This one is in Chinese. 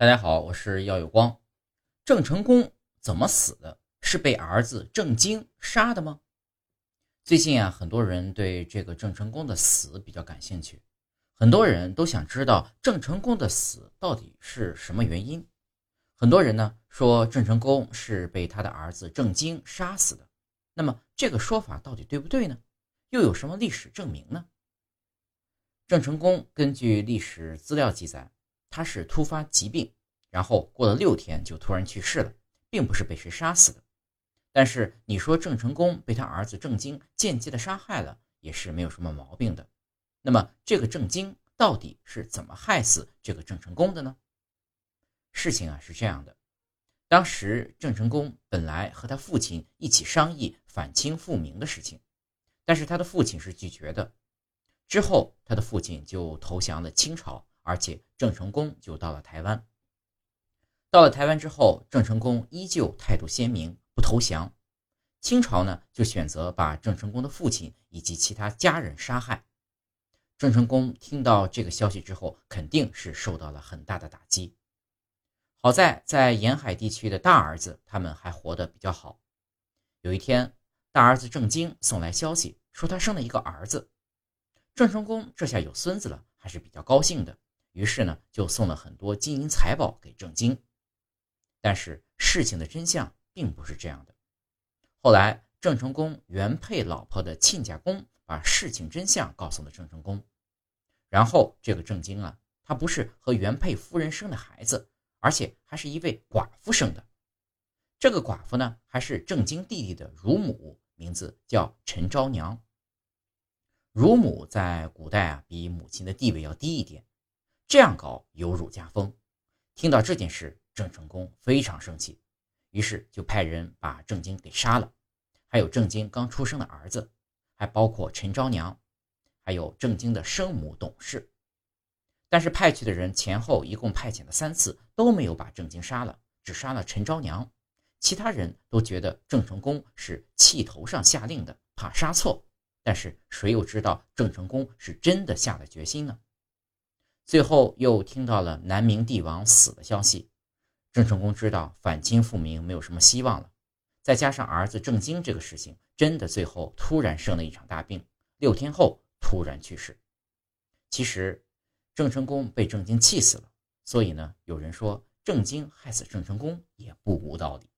大家好，我是耀有光。郑成功怎么死的？是被儿子郑经杀的吗？最近啊，很多人对这个郑成功的死比较感兴趣，很多人都想知道郑成功的死到底是什么原因。很多人呢说郑成功是被他的儿子郑经杀死的。那么这个说法到底对不对呢？又有什么历史证明呢？郑成功根据历史资料记载。他是突发疾病，然后过了六天就突然去世了，并不是被谁杀死的。但是你说郑成功被他儿子郑经间接的杀害了，也是没有什么毛病的。那么这个郑经到底是怎么害死这个郑成功的呢？事情啊是这样的，当时郑成功本来和他父亲一起商议反清复明的事情，但是他的父亲是拒绝的。之后他的父亲就投降了清朝。而且郑成功就到了台湾。到了台湾之后，郑成功依旧态度鲜明，不投降。清朝呢，就选择把郑成功的父亲以及其他家人杀害。郑成功听到这个消息之后，肯定是受到了很大的打击。好在在沿海地区的大儿子他们还活得比较好。有一天，大儿子郑经送来消息，说他生了一个儿子。郑成功这下有孙子了，还是比较高兴的。于是呢，就送了很多金银财宝给郑经。但是事情的真相并不是这样的。后来，郑成功原配老婆的亲家公把事情真相告诉了郑成功。然后，这个郑经啊，他不是和原配夫人生的孩子，而且还是一位寡妇生的。这个寡妇呢，还是郑经弟弟的乳母，名字叫陈昭娘。乳母在古代啊，比母亲的地位要低一点。这样搞有辱家风。听到这件事，郑成功非常生气，于是就派人把郑经给杀了，还有郑经刚出生的儿子，还包括陈昭娘，还有郑经的生母董氏。但是派去的人前后一共派遣了三次，都没有把郑经杀了，只杀了陈昭娘。其他人都觉得郑成功是气头上下令的，怕杀错。但是谁又知道郑成功是真的下了决心呢？最后又听到了南明帝王死的消息，郑成功知道反清复明没有什么希望了。再加上儿子郑经这个事情，真的最后突然生了一场大病，六天后突然去世。其实郑成功被郑经气死了，所以呢，有人说郑经害死郑成功也不无道理。